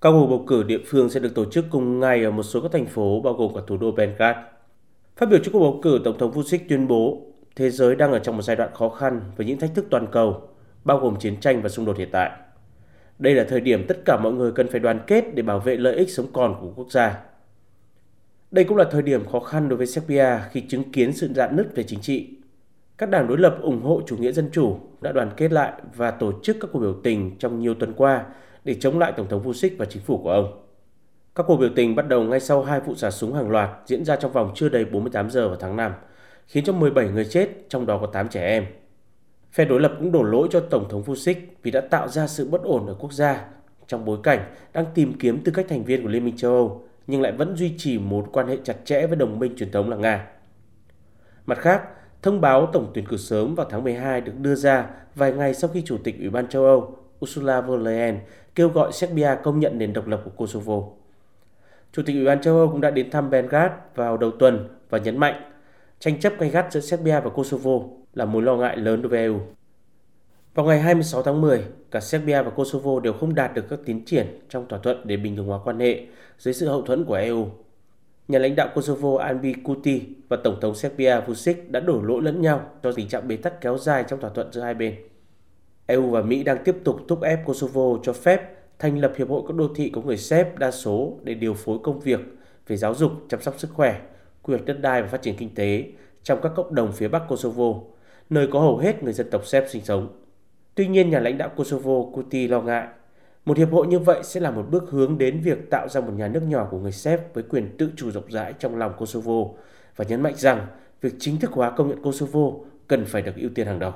Các cuộc bầu cử địa phương sẽ được tổ chức cùng ngày ở một số các thành phố bao gồm cả thủ đô Belgrade. Phát biểu trước cuộc bầu cử, Tổng thống Vučić tuyên bố thế giới đang ở trong một giai đoạn khó khăn với những thách thức toàn cầu, bao gồm chiến tranh và xung đột hiện tại. Đây là thời điểm tất cả mọi người cần phải đoàn kết để bảo vệ lợi ích sống còn của quốc gia. Đây cũng là thời điểm khó khăn đối với Serbia khi chứng kiến sự dạn nứt về chính trị. Các đảng đối lập ủng hộ chủ nghĩa dân chủ đã đoàn kết lại và tổ chức các cuộc biểu tình trong nhiều tuần qua để chống lại Tổng thống Vucic và chính phủ của ông. Các cuộc biểu tình bắt đầu ngay sau hai vụ xả súng hàng loạt diễn ra trong vòng chưa đầy 48 giờ vào tháng 5, khiến cho 17 người chết, trong đó có 8 trẻ em. Phe đối lập cũng đổ lỗi cho Tổng thống Vucic vì đã tạo ra sự bất ổn ở quốc gia trong bối cảnh đang tìm kiếm tư cách thành viên của Liên minh châu Âu nhưng lại vẫn duy trì một quan hệ chặt chẽ với đồng minh truyền thống là Nga. Mặt khác, thông báo tổng tuyển cử sớm vào tháng 12 được đưa ra vài ngày sau khi Chủ tịch Ủy ban châu Âu Ursula von der Leyen kêu gọi Serbia công nhận nền độc lập của Kosovo. Chủ tịch Ủy ban châu Âu cũng đã đến thăm Belgrade vào đầu tuần và nhấn mạnh tranh chấp gay gắt giữa Serbia và Kosovo là mối lo ngại lớn đối với EU. Vào ngày 26 tháng 10, cả Serbia và Kosovo đều không đạt được các tiến triển trong thỏa thuận để bình thường hóa quan hệ dưới sự hậu thuẫn của EU. Nhà lãnh đạo Kosovo Albi Kuti và Tổng thống Serbia Vučić đã đổ lỗi lẫn nhau cho tình trạng bế tắc kéo dài trong thỏa thuận giữa hai bên. EU và Mỹ đang tiếp tục thúc ép Kosovo cho phép thành lập Hiệp hội các đô thị có người Séc đa số để điều phối công việc về giáo dục, chăm sóc sức khỏe, quy hoạch đất đai và phát triển kinh tế trong các cộng đồng phía Bắc Kosovo, nơi có hầu hết người dân tộc Séc sinh sống. Tuy nhiên, nhà lãnh đạo Kosovo Kuti lo ngại một hiệp hội như vậy sẽ là một bước hướng đến việc tạo ra một nhà nước nhỏ của người Séc với quyền tự chủ rộng rãi trong lòng Kosovo và nhấn mạnh rằng việc chính thức hóa công nhận Kosovo cần phải được ưu tiên hàng đầu.